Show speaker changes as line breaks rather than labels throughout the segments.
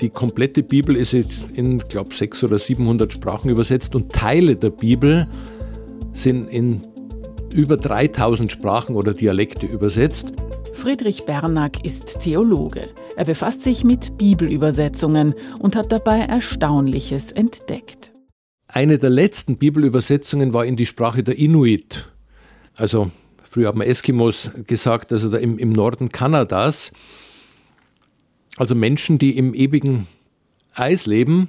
Die komplette Bibel ist in, glaube 600 oder 700 Sprachen übersetzt und Teile der Bibel sind in über 3000 Sprachen oder Dialekte übersetzt.
Friedrich Bernack ist Theologe. Er befasst sich mit Bibelübersetzungen und hat dabei Erstaunliches entdeckt.
Eine der letzten Bibelübersetzungen war in die Sprache der Inuit. Also früher haben wir Eskimos gesagt, also im, im Norden Kanadas. Also Menschen, die im ewigen Eis leben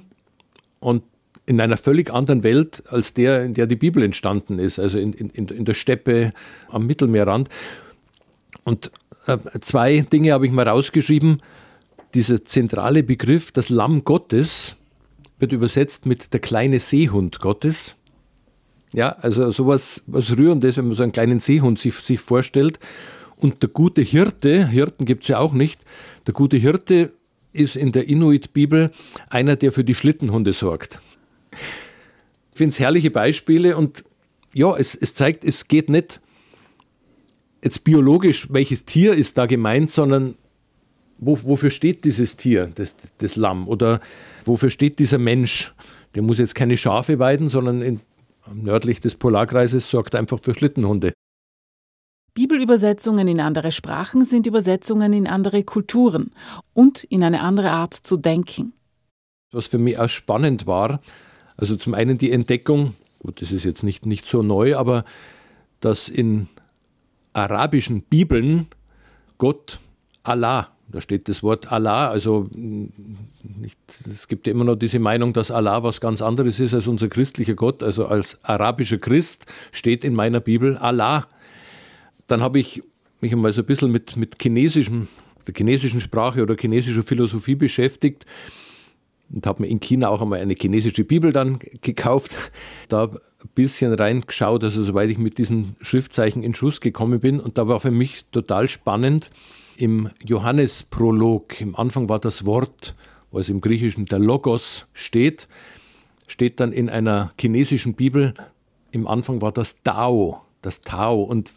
und in einer völlig anderen Welt als der, in der die Bibel entstanden ist, also in, in, in der Steppe am Mittelmeerrand. Und äh, zwei Dinge habe ich mal rausgeschrieben. Dieser zentrale Begriff, das Lamm Gottes, wird übersetzt mit der kleine Seehund Gottes. Ja, also sowas was Rührendes, wenn man so einen kleinen Seehund sich, sich vorstellt. Und der gute Hirte, Hirten gibt es ja auch nicht, der gute Hirte ist in der Inuit-Bibel einer, der für die Schlittenhunde sorgt. Ich finde es herrliche Beispiele und ja, es, es zeigt, es geht nicht jetzt biologisch, welches Tier ist da gemeint, sondern wo, wofür steht dieses Tier, das, das Lamm? Oder wofür steht dieser Mensch? Der muss jetzt keine Schafe weiden, sondern in, nördlich des Polarkreises sorgt einfach für Schlittenhunde.
Bibelübersetzungen in andere Sprachen sind Übersetzungen in andere Kulturen und in eine andere Art zu denken.
Was für mich auch spannend war, also zum einen die Entdeckung, gut, das ist jetzt nicht, nicht so neu, aber dass in arabischen Bibeln Gott Allah, da steht das Wort Allah, also nicht, es gibt ja immer noch diese Meinung, dass Allah was ganz anderes ist als unser christlicher Gott, also als arabischer Christ steht in meiner Bibel Allah. Dann habe ich mich einmal so ein bisschen mit, mit chinesischem, der chinesischen Sprache oder chinesischer Philosophie beschäftigt und habe mir in China auch einmal eine chinesische Bibel dann gekauft. Da ein bisschen reingeschaut, also soweit ich mit diesen Schriftzeichen in Schuss gekommen bin. Und da war für mich total spannend im Johannesprolog, im Anfang war das Wort, was im Griechischen der Logos steht, steht dann in einer chinesischen Bibel, im Anfang war das Tao, das Tao. Und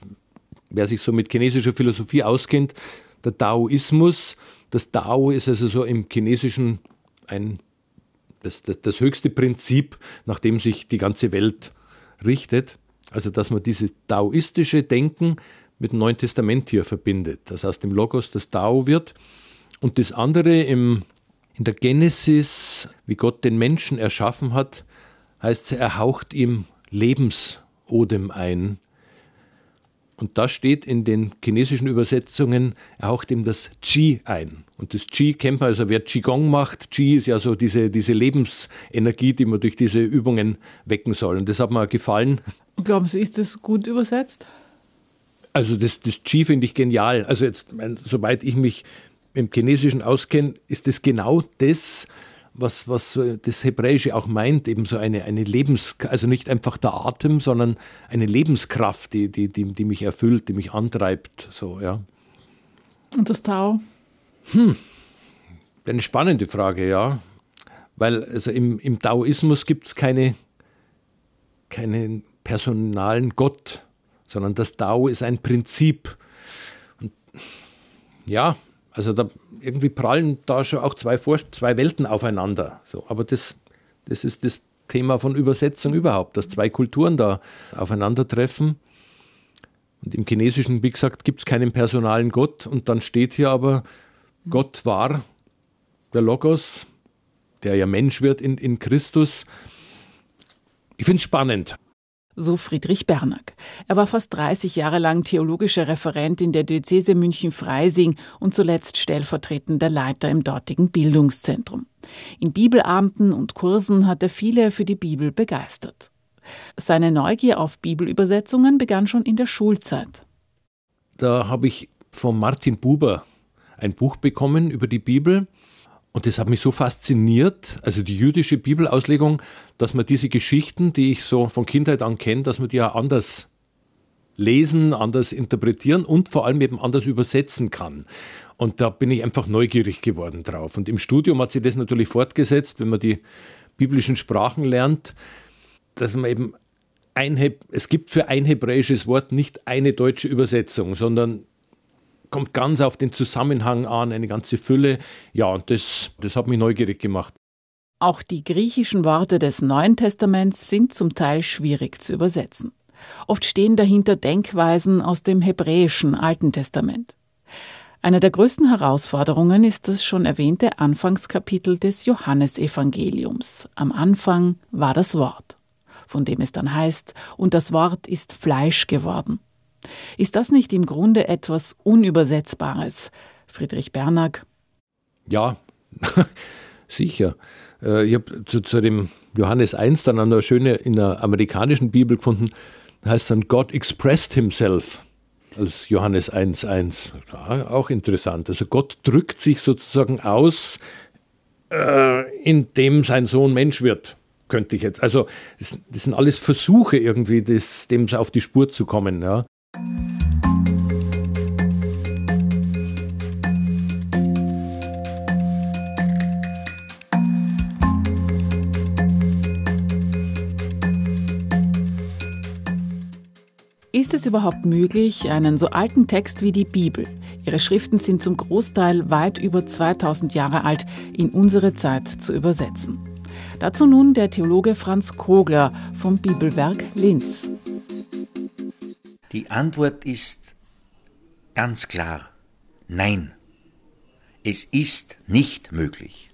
wer sich so mit chinesischer Philosophie auskennt, der Taoismus, das Tao ist also so im Chinesischen ein, das, das, das höchste Prinzip, nach dem sich die ganze Welt richtet. Also, dass man dieses taoistische Denken mit dem Neuen Testament hier verbindet, dass aus dem Logos das Tao wird. Und das andere im, in der Genesis, wie Gott den Menschen erschaffen hat, heißt es, er haucht ihm Lebensodem ein. Und da steht in den chinesischen Übersetzungen, er haucht ihm das Qi ein. Und das Qi kennt man, also wer Qigong macht, Qi ist ja so diese, diese Lebensenergie, die man durch diese Übungen wecken soll. Und das hat mir gefallen.
Glauben Sie, ist das gut übersetzt?
Also das, das Qi finde ich genial. Also jetzt, soweit ich mich im Chinesischen auskenne, ist das genau das, was, was das Hebräische auch meint, eben so eine, eine Lebens, also nicht einfach der Atem, sondern eine Lebenskraft, die, die, die, die mich erfüllt, die mich antreibt. So, ja.
Und das Tao?
Hm, eine spannende Frage, ja. Weil also im, im Taoismus gibt es keine, keinen personalen Gott, sondern das Tao ist ein Prinzip. Und ja, also da irgendwie prallen da schon auch zwei, Vor zwei Welten aufeinander. So, aber das, das ist das Thema von Übersetzung überhaupt, dass zwei Kulturen da aufeinandertreffen. Und im Chinesischen, wie gesagt, gibt es keinen personalen Gott. Und dann steht hier aber, Gott war der Logos, der ja Mensch wird in, in Christus. Ich finde es spannend
so Friedrich Bernack. Er war fast 30 Jahre lang theologischer Referent in der Diözese München-Freising und zuletzt stellvertretender Leiter im dortigen Bildungszentrum. In Bibelabenden und Kursen hat er viele für die Bibel begeistert. Seine Neugier auf Bibelübersetzungen begann schon in der Schulzeit.
Da habe ich von Martin Buber ein Buch bekommen über die Bibel und das hat mich so fasziniert, also die jüdische Bibelauslegung, dass man diese Geschichten, die ich so von Kindheit an kenne, dass man die ja anders lesen, anders interpretieren und vor allem eben anders übersetzen kann. Und da bin ich einfach neugierig geworden drauf. Und im Studium hat sich das natürlich fortgesetzt, wenn man die biblischen Sprachen lernt, dass man eben ein, es gibt für ein hebräisches Wort nicht eine deutsche Übersetzung, sondern kommt ganz auf den Zusammenhang an, eine ganze Fülle. Ja, und das, das hat mich neugierig gemacht.
Auch die griechischen Worte des Neuen Testaments sind zum Teil schwierig zu übersetzen. Oft stehen dahinter Denkweisen aus dem hebräischen Alten Testament. Eine der größten Herausforderungen ist das schon erwähnte Anfangskapitel des Johannesevangeliums. Am Anfang war das Wort, von dem es dann heißt, und das Wort ist Fleisch geworden. Ist das nicht im Grunde etwas Unübersetzbares, Friedrich Bernack?
Ja, sicher. Äh, ich habe zu, zu, dem Johannes 1 dann eine schöne in der amerikanischen Bibel gefunden, da heißt dann God expressed himself als Johannes 1.1. Ja, auch interessant. Also Gott drückt sich sozusagen aus, äh, indem sein Sohn Mensch wird, könnte ich jetzt. Also das, das sind alles Versuche irgendwie, das, dem auf die Spur zu kommen. Ja.
Ist es überhaupt möglich, einen so alten Text wie die Bibel, ihre Schriften sind zum Großteil weit über 2000 Jahre alt, in unsere Zeit zu übersetzen? Dazu nun der Theologe Franz Kogler vom Bibelwerk Linz.
Die Antwort ist ganz klar Nein. Es ist nicht möglich.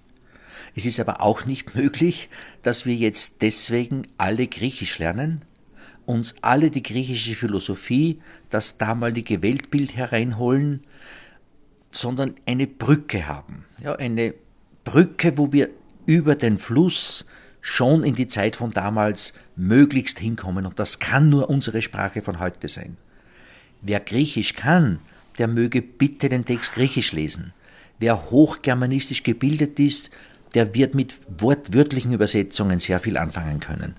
Es ist aber auch nicht möglich, dass wir jetzt deswegen alle Griechisch lernen, uns alle die griechische Philosophie, das damalige Weltbild hereinholen, sondern eine Brücke haben. Ja, eine Brücke, wo wir über den Fluss schon in die Zeit von damals möglichst hinkommen. Und das kann nur unsere Sprache von heute sein. Wer Griechisch kann, der möge bitte den Text Griechisch lesen. Wer hochgermanistisch gebildet ist, der wird mit wortwörtlichen Übersetzungen sehr viel anfangen können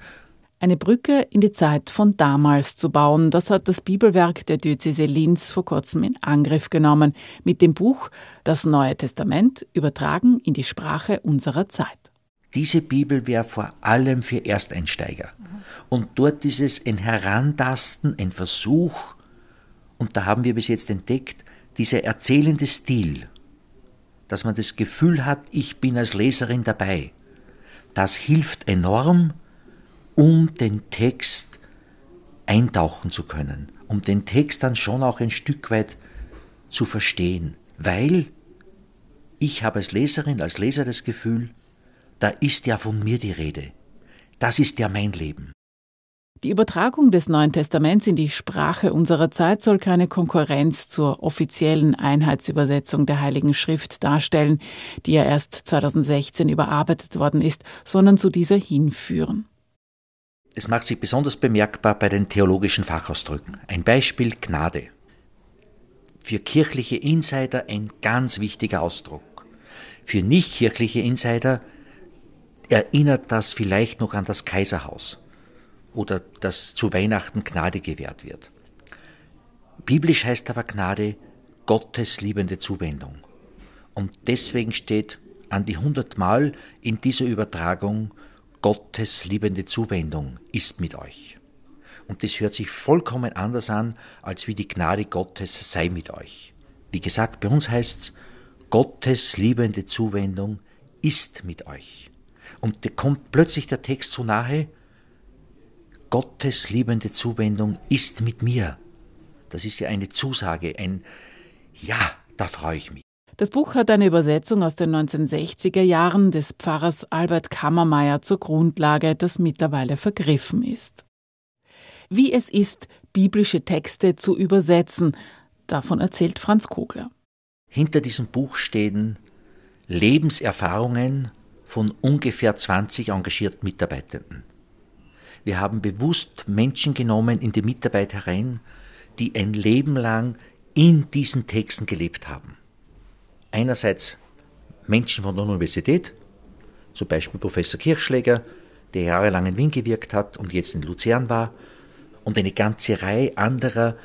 eine Brücke in die Zeit von damals zu bauen. Das hat das Bibelwerk der Diözese Linz vor kurzem in Angriff genommen mit dem Buch Das Neue Testament übertragen in die Sprache unserer Zeit.
Diese Bibel wäre vor allem für Ersteinsteiger. Und dort ist es ein Herantasten, ein Versuch, und da haben wir bis jetzt entdeckt, dieser erzählende Stil, dass man das Gefühl hat, ich bin als Leserin dabei. Das hilft enorm, um den Text eintauchen zu können, um den Text dann schon auch ein Stück weit zu verstehen, weil ich habe als Leserin, als Leser das Gefühl, da ist ja von mir die Rede. Das ist ja mein Leben.
Die Übertragung des Neuen Testaments in die Sprache unserer Zeit soll keine Konkurrenz zur offiziellen Einheitsübersetzung der Heiligen Schrift darstellen, die ja erst 2016 überarbeitet worden ist, sondern zu dieser hinführen.
Es macht sich besonders bemerkbar bei den theologischen Fachausdrücken. Ein Beispiel Gnade. Für kirchliche Insider ein ganz wichtiger Ausdruck. Für nichtkirchliche Insider erinnert das vielleicht noch an das Kaiserhaus oder dass zu Weihnachten Gnade gewährt wird. Biblisch heißt aber Gnade Gottes liebende Zuwendung. Und deswegen steht an die hundertmal in dieser Übertragung Gottes liebende Zuwendung ist mit euch. Und das hört sich vollkommen anders an, als wie die Gnade Gottes sei mit euch. Wie gesagt, bei uns heißt es, Gottes liebende Zuwendung ist mit euch. Und da kommt plötzlich der Text so nahe, Gottes liebende Zuwendung ist mit mir. Das ist ja eine Zusage, ein Ja, da freue ich mich.
Das Buch hat eine Übersetzung aus den 1960er Jahren des Pfarrers Albert Kammermeier zur Grundlage, das mittlerweile vergriffen ist. Wie es ist, biblische Texte zu übersetzen, davon erzählt Franz Kogler.
Hinter diesem Buch stehen Lebenserfahrungen von ungefähr 20 engagierten Mitarbeitenden. Wir haben bewusst Menschen genommen in die Mitarbeit herein, die ein Leben lang in diesen Texten gelebt haben einerseits Menschen von der Universität, zum Beispiel Professor Kirchschläger, der jahrelang in Wien gewirkt hat und jetzt in Luzern war, und eine ganze Reihe anderer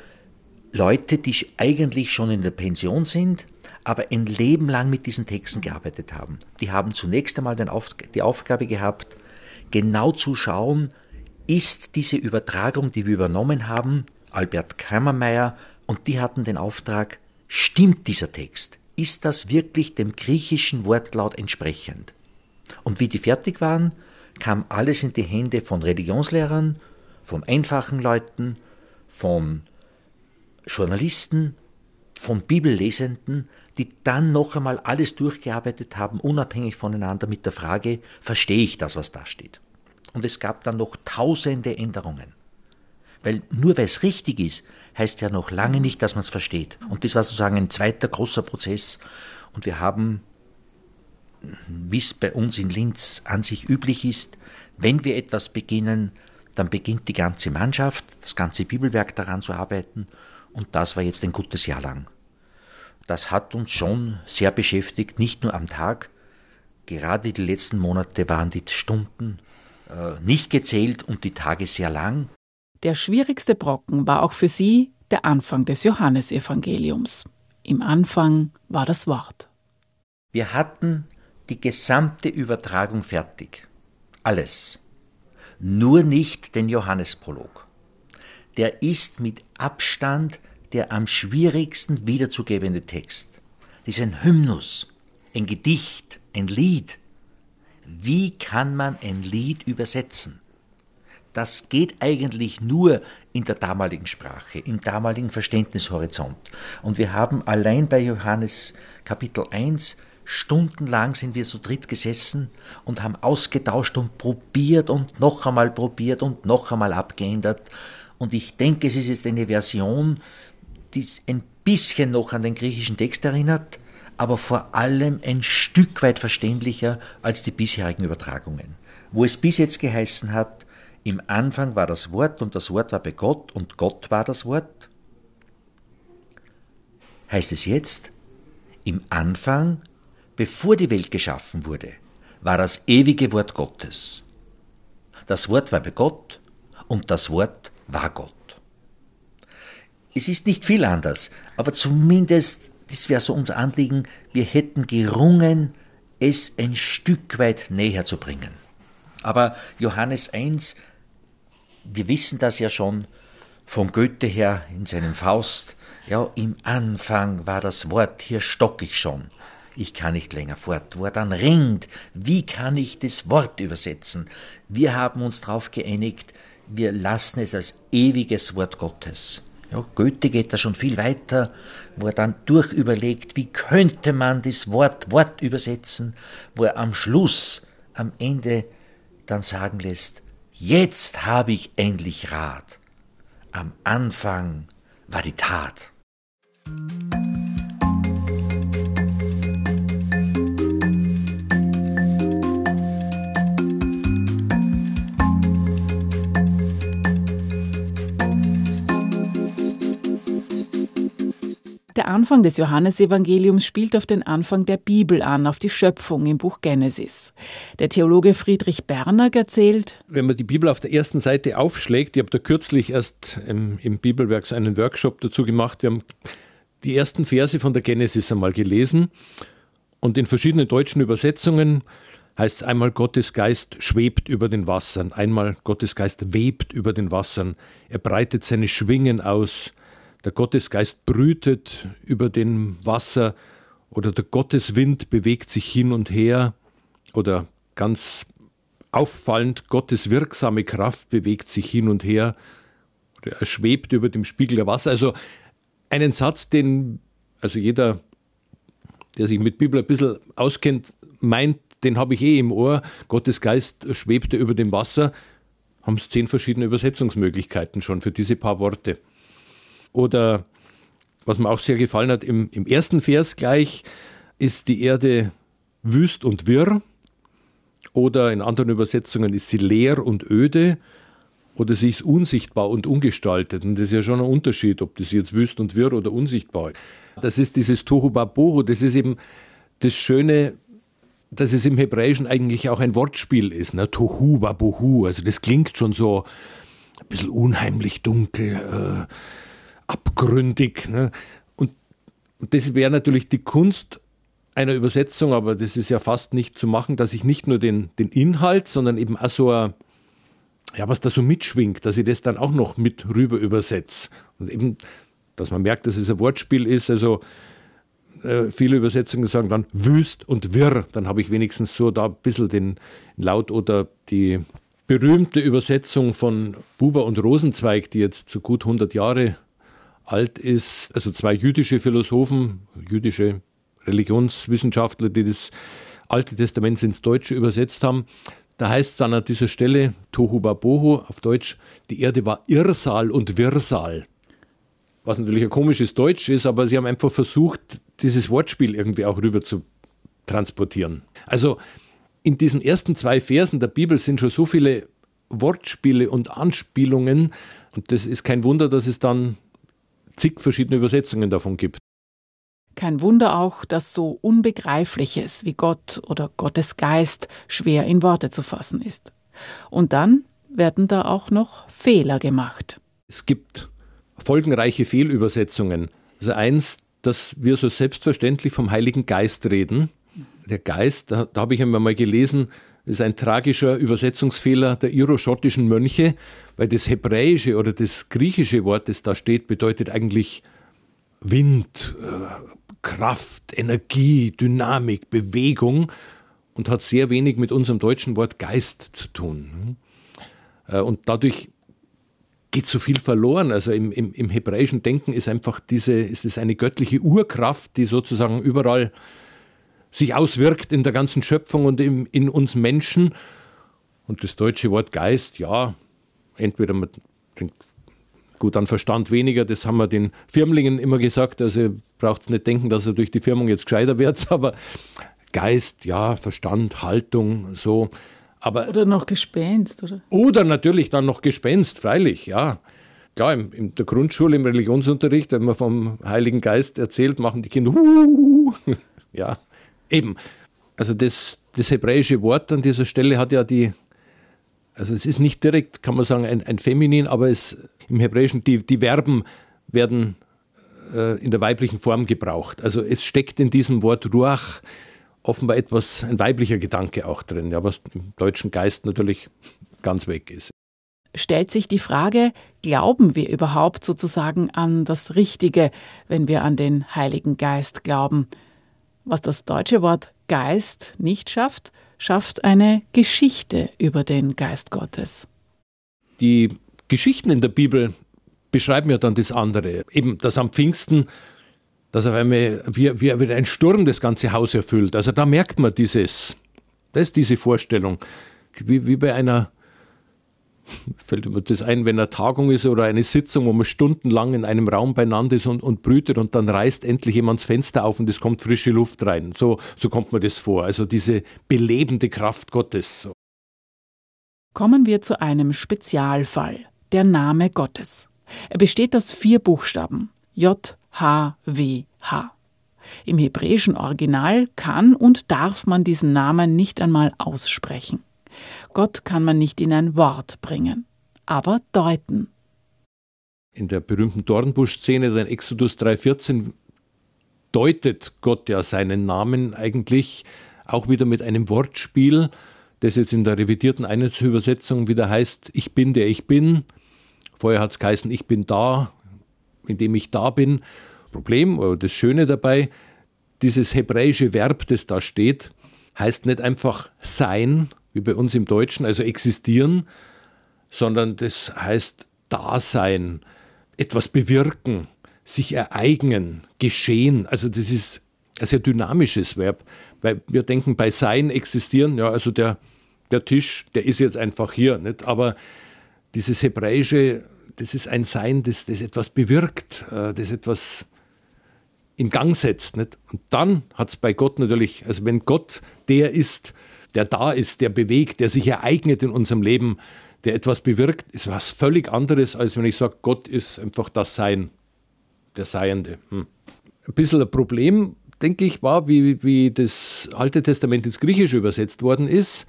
Leute, die eigentlich schon in der Pension sind, aber ein Leben lang mit diesen Texten gearbeitet haben. Die haben zunächst einmal die Aufgabe gehabt, genau zu schauen, ist diese Übertragung, die wir übernommen haben, Albert Kammermeier, und die hatten den Auftrag, Stimmt dieser Text? Ist das wirklich dem griechischen Wortlaut entsprechend? Und wie die fertig waren, kam alles in die Hände von Religionslehrern, von einfachen Leuten, von Journalisten, von Bibellesenden, die dann noch einmal alles durchgearbeitet haben, unabhängig voneinander mit der Frage, verstehe ich das, was da steht? Und es gab dann noch tausende Änderungen. Weil nur weil es richtig ist, heißt ja noch lange nicht, dass man es versteht. Und das war sozusagen ein zweiter großer Prozess. Und wir haben, wie es bei uns in Linz an sich üblich ist, wenn wir etwas beginnen, dann beginnt die ganze Mannschaft, das ganze Bibelwerk daran zu arbeiten. Und das war jetzt ein gutes Jahr lang. Das hat uns schon sehr beschäftigt, nicht nur am Tag. Gerade die letzten Monate waren die Stunden äh, nicht gezählt und die Tage sehr lang.
Der schwierigste Brocken war auch für sie der Anfang des Johannesevangeliums. Im Anfang war das Wort.
Wir hatten die gesamte Übertragung fertig. Alles. Nur nicht den Johannesprolog. Der ist mit Abstand der am schwierigsten wiederzugebende Text. Das ist ein Hymnus, ein Gedicht, ein Lied. Wie kann man ein Lied übersetzen? Das geht eigentlich nur in der damaligen Sprache, im damaligen Verständnishorizont. Und wir haben allein bei Johannes Kapitel 1 stundenlang sind wir zu dritt gesessen und haben ausgetauscht und probiert und noch einmal probiert und noch einmal abgeändert. Und ich denke, es ist jetzt eine Version, die ein bisschen noch an den griechischen Text erinnert, aber vor allem ein Stück weit verständlicher als die bisherigen Übertragungen. Wo es bis jetzt geheißen hat, im Anfang war das Wort und das Wort war bei Gott und Gott war das Wort. Heißt es jetzt, im Anfang, bevor die Welt geschaffen wurde, war das ewige Wort Gottes. Das Wort war bei Gott und das Wort war Gott. Es ist nicht viel anders, aber zumindest, das wäre so unser Anliegen, wir hätten gerungen, es ein Stück weit näher zu bringen. Aber Johannes 1 wir wissen das ja schon vom Goethe her in seinem Faust. Ja, im Anfang war das Wort, hier stock ich schon. Ich kann nicht länger fort, wo er dann ringt. Wie kann ich das Wort übersetzen? Wir haben uns darauf geeinigt, wir lassen es als ewiges Wort Gottes. Ja, Goethe geht da schon viel weiter, wo er dann durchüberlegt, wie könnte man das Wort Wort übersetzen, wo er am Schluss, am Ende dann sagen lässt, Jetzt habe ich endlich Rat. Am Anfang war die Tat.
Anfang des Johannesevangeliums spielt auf den Anfang der Bibel an, auf die Schöpfung im Buch Genesis. Der Theologe Friedrich Bernack erzählt,
wenn man die Bibel auf der ersten Seite aufschlägt, ich habe da kürzlich erst im, im Bibelwerk so einen Workshop dazu gemacht, wir haben die ersten Verse von der Genesis einmal gelesen und in verschiedenen deutschen Übersetzungen heißt es einmal Gottes Geist schwebt über den Wassern, einmal Gottes Geist webt über den Wassern, er breitet seine Schwingen aus, der Gottesgeist brütet über dem Wasser oder der Gotteswind bewegt sich hin und her oder ganz auffallend Gottes wirksame Kraft bewegt sich hin und her oder er schwebt über dem Spiegel der Wasser. Also einen Satz, den also jeder, der sich mit Bibel ein bisschen auskennt, meint, den habe ich eh im Ohr. Gottes Geist schwebte über dem Wasser. Haben es zehn verschiedene Übersetzungsmöglichkeiten schon für diese paar Worte. Oder was mir auch sehr gefallen hat, im, im ersten Vers gleich ist die Erde wüst und wirr. Oder in anderen Übersetzungen ist sie leer und öde. Oder sie ist unsichtbar und ungestaltet. Und das ist ja schon ein Unterschied, ob das jetzt wüst und wirr oder unsichtbar ist. Das ist dieses Tohu Babohu. Das ist eben das Schöne, dass es im Hebräischen eigentlich auch ein Wortspiel ist. Ne? Tohu Babohu. Also das klingt schon so ein bisschen unheimlich dunkel. Äh, abgründig. Ne? Und, und das wäre natürlich die Kunst einer Übersetzung, aber das ist ja fast nicht zu machen, dass ich nicht nur den, den Inhalt, sondern eben auch so ein, ja, was da so mitschwingt, dass ich das dann auch noch mit rüber übersetze. Und eben dass man merkt, dass es ein Wortspiel ist. Also äh, viele Übersetzungen sagen dann wüst und wirr. Dann habe ich wenigstens so da ein bisschen den Laut oder die berühmte Übersetzung von Buber und Rosenzweig, die jetzt so gut 100 Jahre alt ist. Also zwei jüdische Philosophen, jüdische Religionswissenschaftler, die das Alte Testament ins Deutsche übersetzt haben. Da heißt es dann an dieser Stelle, Tohu Babohu, auf Deutsch, die Erde war Irrsal und Wirrsal. Was natürlich ein komisches Deutsch ist, aber sie haben einfach versucht, dieses Wortspiel irgendwie auch rüber zu transportieren. Also in diesen ersten zwei Versen der Bibel sind schon so viele Wortspiele und Anspielungen, und das ist kein Wunder, dass es dann zig verschiedene Übersetzungen davon gibt.
Kein Wunder auch, dass so Unbegreifliches wie Gott oder Gottes Geist schwer in Worte zu fassen ist. Und dann werden da auch noch Fehler gemacht.
Es gibt folgenreiche Fehlübersetzungen. Also eins, dass wir so selbstverständlich vom Heiligen Geist reden. Der Geist, da, da habe ich einmal mal gelesen, ist ein tragischer Übersetzungsfehler der iroschottischen Mönche, weil das hebräische oder das griechische Wort, das da steht, bedeutet eigentlich Wind, äh, Kraft, Energie, Dynamik, Bewegung und hat sehr wenig mit unserem deutschen Wort Geist zu tun. Äh, und dadurch geht so viel verloren. Also im, im, im hebräischen Denken ist einfach diese, ist es eine göttliche Urkraft, die sozusagen überall sich auswirkt in der ganzen Schöpfung und im, in uns Menschen. Und das deutsche Wort Geist, ja, entweder man denkt gut an Verstand weniger, das haben wir den Firmlingen immer gesagt, also braucht es nicht denken, dass er durch die Firmung jetzt gescheiter wird, aber Geist, ja, Verstand, Haltung, so. Aber,
oder noch Gespenst, oder?
Oder natürlich dann noch Gespenst, freilich, ja. Klar, in, in der Grundschule, im Religionsunterricht, wenn man vom Heiligen Geist erzählt, machen die Kinder, Huhuhu. ja, eben. Also das, das hebräische Wort an dieser Stelle hat ja die, also es ist nicht direkt, kann man sagen, ein, ein Feminin, aber es im Hebräischen, die, die Verben werden äh, in der weiblichen Form gebraucht. Also es steckt in diesem Wort Ruach offenbar etwas, ein weiblicher Gedanke auch drin, ja, was im deutschen Geist natürlich ganz weg ist.
Stellt sich die Frage, glauben wir überhaupt sozusagen an das Richtige, wenn wir an den Heiligen Geist glauben? Was das deutsche Wort Geist nicht schafft, schafft eine Geschichte über den Geist Gottes.
Die Geschichten in der Bibel beschreiben ja dann das andere. Eben, dass am Pfingsten, dass auf einmal wie, wie, wie ein Sturm das ganze Haus erfüllt. Also da merkt man dieses, das ist diese Vorstellung. Wie, wie bei einer, fällt mir das ein, wenn eine Tagung ist oder eine Sitzung, wo man stundenlang in einem Raum beieinander ist und, und brütet und dann reißt endlich jemand das Fenster auf und es kommt frische Luft rein. So, so kommt mir das vor. Also diese belebende Kraft Gottes.
Kommen wir zu einem Spezialfall der Name Gottes. Er besteht aus vier Buchstaben J, H, W, H. Im hebräischen Original kann und darf man diesen Namen nicht einmal aussprechen. Gott kann man nicht in ein Wort bringen, aber deuten.
In der berühmten Dornbusch-Szene, der Exodus 3,14, deutet Gott ja seinen Namen eigentlich auch wieder mit einem Wortspiel, das jetzt in der revidierten Einheitsübersetzung wieder heißt: Ich bin der ich bin Vorher hat es geheißen, ich bin da, indem ich da bin. Problem oder das Schöne dabei, dieses hebräische Verb, das da steht, heißt nicht einfach sein, wie bei uns im Deutschen, also existieren, sondern das heißt Dasein, etwas bewirken, sich ereignen, geschehen. Also das ist ein sehr dynamisches Verb, weil wir denken bei Sein existieren, ja, also der, der Tisch, der ist jetzt einfach hier, nicht? aber dieses Hebräische, das ist ein Sein, das, das etwas bewirkt, äh, das etwas in Gang setzt. Nicht? Und dann hat es bei Gott natürlich, also wenn Gott der ist, der da ist, der bewegt, der sich ereignet in unserem Leben, der etwas bewirkt, ist was völlig anderes, als wenn ich sage, Gott ist einfach das Sein, der Seiende. Hm. Ein bisschen ein Problem, denke ich, war, wie, wie das Alte Testament ins Griechische übersetzt worden ist.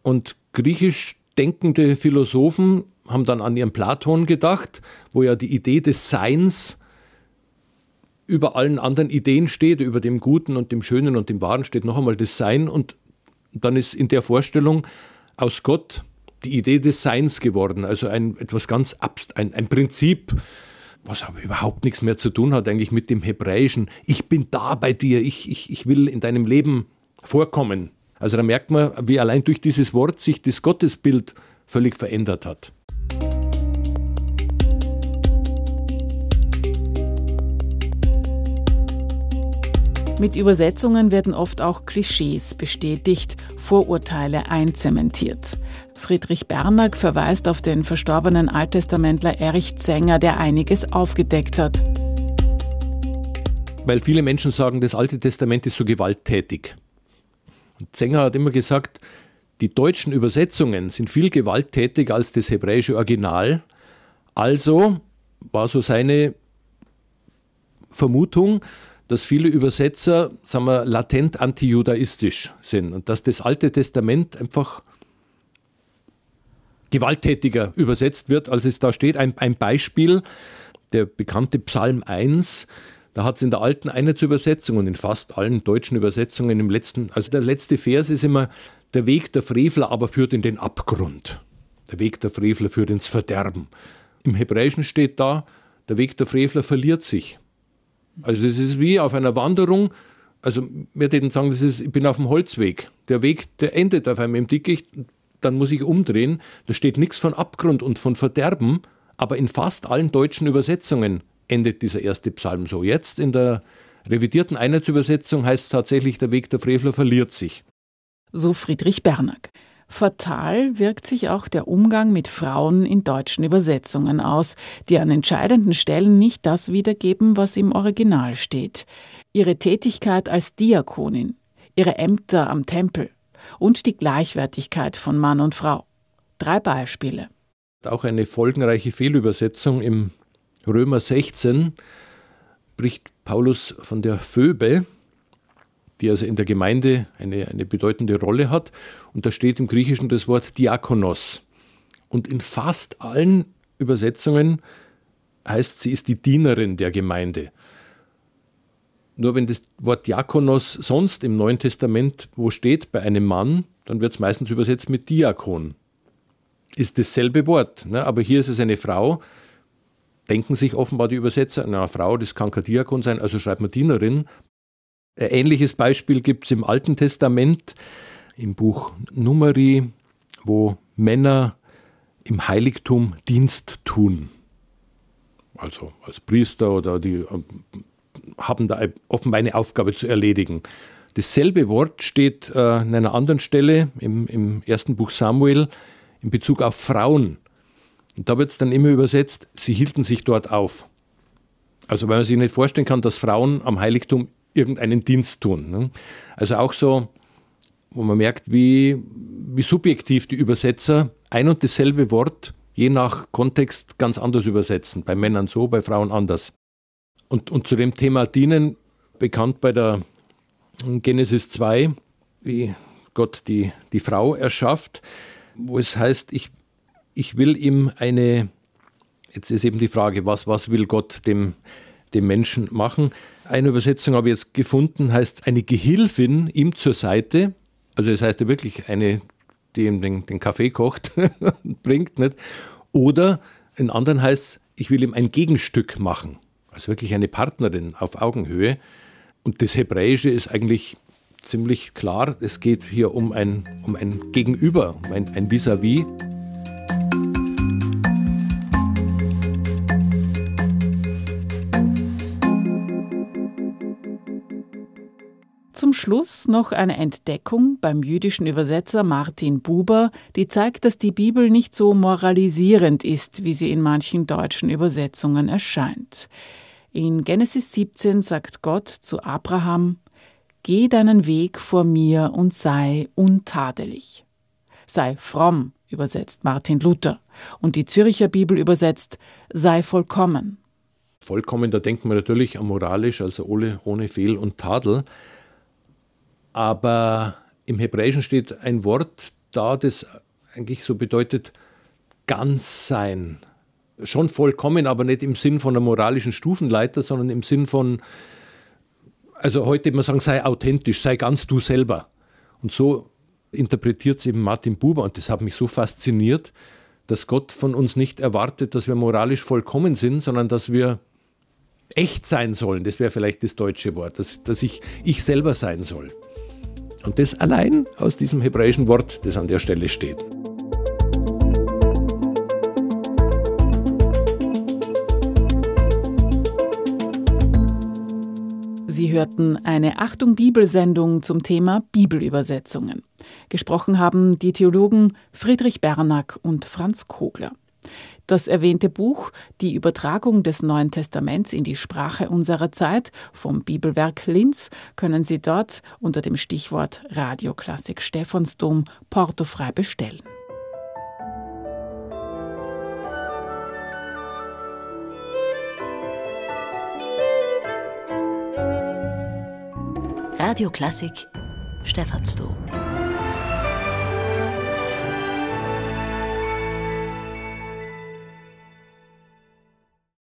Und Griechisch denkende Philosophen haben dann an ihren Platon gedacht, wo ja die Idee des Seins über allen anderen Ideen steht, über dem Guten und dem Schönen und dem Wahren steht noch einmal das Sein und dann ist in der Vorstellung aus Gott die Idee des Seins geworden, also ein etwas ganz abst, ein, ein Prinzip, was aber überhaupt nichts mehr zu tun hat eigentlich mit dem Hebräischen. Ich bin da bei dir, ich, ich, ich will in deinem Leben vorkommen. Also da merkt man, wie allein durch dieses Wort sich das Gottesbild völlig verändert hat.
Mit Übersetzungen werden oft auch Klischees bestätigt, Vorurteile einzementiert. Friedrich Bernack verweist auf den verstorbenen Alttestamentler Erich Zenger, der einiges aufgedeckt hat.
Weil viele Menschen sagen, das Alte Testament ist so gewalttätig. Und Zenger hat immer gesagt, die deutschen Übersetzungen sind viel gewalttätiger als das hebräische Original. Also war so seine Vermutung, dass viele Übersetzer, sagen wir, latent antijudaistisch sind und dass das Alte Testament einfach gewalttätiger übersetzt wird, als es da steht. Ein, ein Beispiel, der bekannte Psalm 1, da hat es in der alten eine zur Übersetzung und in fast allen deutschen Übersetzungen im letzten, also der letzte Vers ist immer, der Weg der Frevler aber führt in den Abgrund. Der Weg der Frevler führt ins Verderben. Im Hebräischen steht da, der Weg der Frevler verliert sich. Also es ist wie auf einer Wanderung, also wir würden sagen, das ist, ich bin auf dem Holzweg. Der Weg, der endet auf einem Dickicht, dann muss ich umdrehen. Da steht nichts von Abgrund und von Verderben, aber in fast allen deutschen Übersetzungen endet dieser erste Psalm so. Jetzt in der revidierten Einheitsübersetzung heißt es tatsächlich, der Weg der Frevler verliert sich.
So Friedrich Bernack. Fatal wirkt sich auch der Umgang mit Frauen in deutschen Übersetzungen aus, die an entscheidenden Stellen nicht das wiedergeben, was im Original steht. Ihre Tätigkeit als Diakonin, ihre Ämter am Tempel und die Gleichwertigkeit von Mann und Frau. Drei Beispiele.
Auch eine folgenreiche Fehlübersetzung im Römer 16 spricht Paulus von der Phoebe, die also in der Gemeinde eine, eine bedeutende Rolle hat. Und da steht im Griechischen das Wort Diakonos. Und in fast allen Übersetzungen heißt, sie ist die Dienerin der Gemeinde. Nur wenn das Wort Diakonos sonst im Neuen Testament wo steht bei einem Mann, dann wird es meistens übersetzt mit Diakon. Ist dasselbe Wort, ne? aber hier ist es eine Frau. Denken sich offenbar die Übersetzer, eine Frau, das kann kein Diakon sein, also schreibt man Dienerin. Ein ähnliches Beispiel gibt es im Alten Testament, im Buch Numeri, wo Männer im Heiligtum Dienst tun. Also als Priester oder die ähm, haben da offenbar eine Aufgabe zu erledigen. Dasselbe Wort steht äh, an einer anderen Stelle im, im ersten Buch Samuel in Bezug auf Frauen. Und da wird es dann immer übersetzt, sie hielten sich dort auf. Also weil man sich nicht vorstellen kann, dass Frauen am Heiligtum irgendeinen Dienst tun. Ne? Also auch so, wo man merkt, wie, wie subjektiv die Übersetzer ein und dasselbe Wort je nach Kontext ganz anders übersetzen. Bei Männern so, bei Frauen anders. Und, und zu dem Thema Dienen, bekannt bei der Genesis 2, wie Gott die, die Frau erschafft, wo es heißt, ich, ich will ihm eine, jetzt ist eben die Frage, was, was will Gott dem, dem Menschen machen? Eine Übersetzung habe ich jetzt gefunden, heißt eine Gehilfin ihm zur Seite. Also das heißt ja wirklich eine, die ihm den, den Kaffee kocht und bringt. Nicht? Oder in anderen heißt es, ich will ihm ein Gegenstück machen. Also wirklich eine Partnerin auf Augenhöhe. Und das Hebräische ist eigentlich ziemlich klar. Es geht hier um ein, um ein Gegenüber, um ein, Vis-à-vis. vis à vis
Zum Schluss noch eine Entdeckung beim jüdischen Übersetzer Martin Buber, die zeigt, dass die Bibel nicht so moralisierend ist, wie sie in manchen deutschen Übersetzungen erscheint. In Genesis 17 sagt Gott zu Abraham, Geh deinen Weg vor mir und sei untadelig. Sei fromm, übersetzt Martin Luther, und die Züricher Bibel übersetzt, sei vollkommen.
Vollkommen, da denkt man natürlich moralisch, also ohne, ohne Fehl und Tadel aber im Hebräischen steht ein Wort da, das eigentlich so bedeutet ganz sein. Schon vollkommen, aber nicht im Sinn von einer moralischen Stufenleiter, sondern im Sinn von, also heute man sagen, sei authentisch, sei ganz du selber. Und so interpretiert es eben Martin Buber und das hat mich so fasziniert, dass Gott von uns nicht erwartet, dass wir moralisch vollkommen sind, sondern dass wir echt sein sollen. Das wäre vielleicht das deutsche Wort, dass, dass ich ich selber sein soll. Und das allein aus diesem hebräischen Wort, das an der Stelle steht.
Sie hörten eine Achtung Bibelsendung zum Thema Bibelübersetzungen. Gesprochen haben die Theologen Friedrich Bernack und Franz Kogler. Das erwähnte Buch Die Übertragung des Neuen Testaments in die Sprache unserer Zeit vom Bibelwerk Linz können Sie dort unter dem Stichwort Radioklassik Stephansdom portofrei bestellen.
Radio Klassik Stephansdom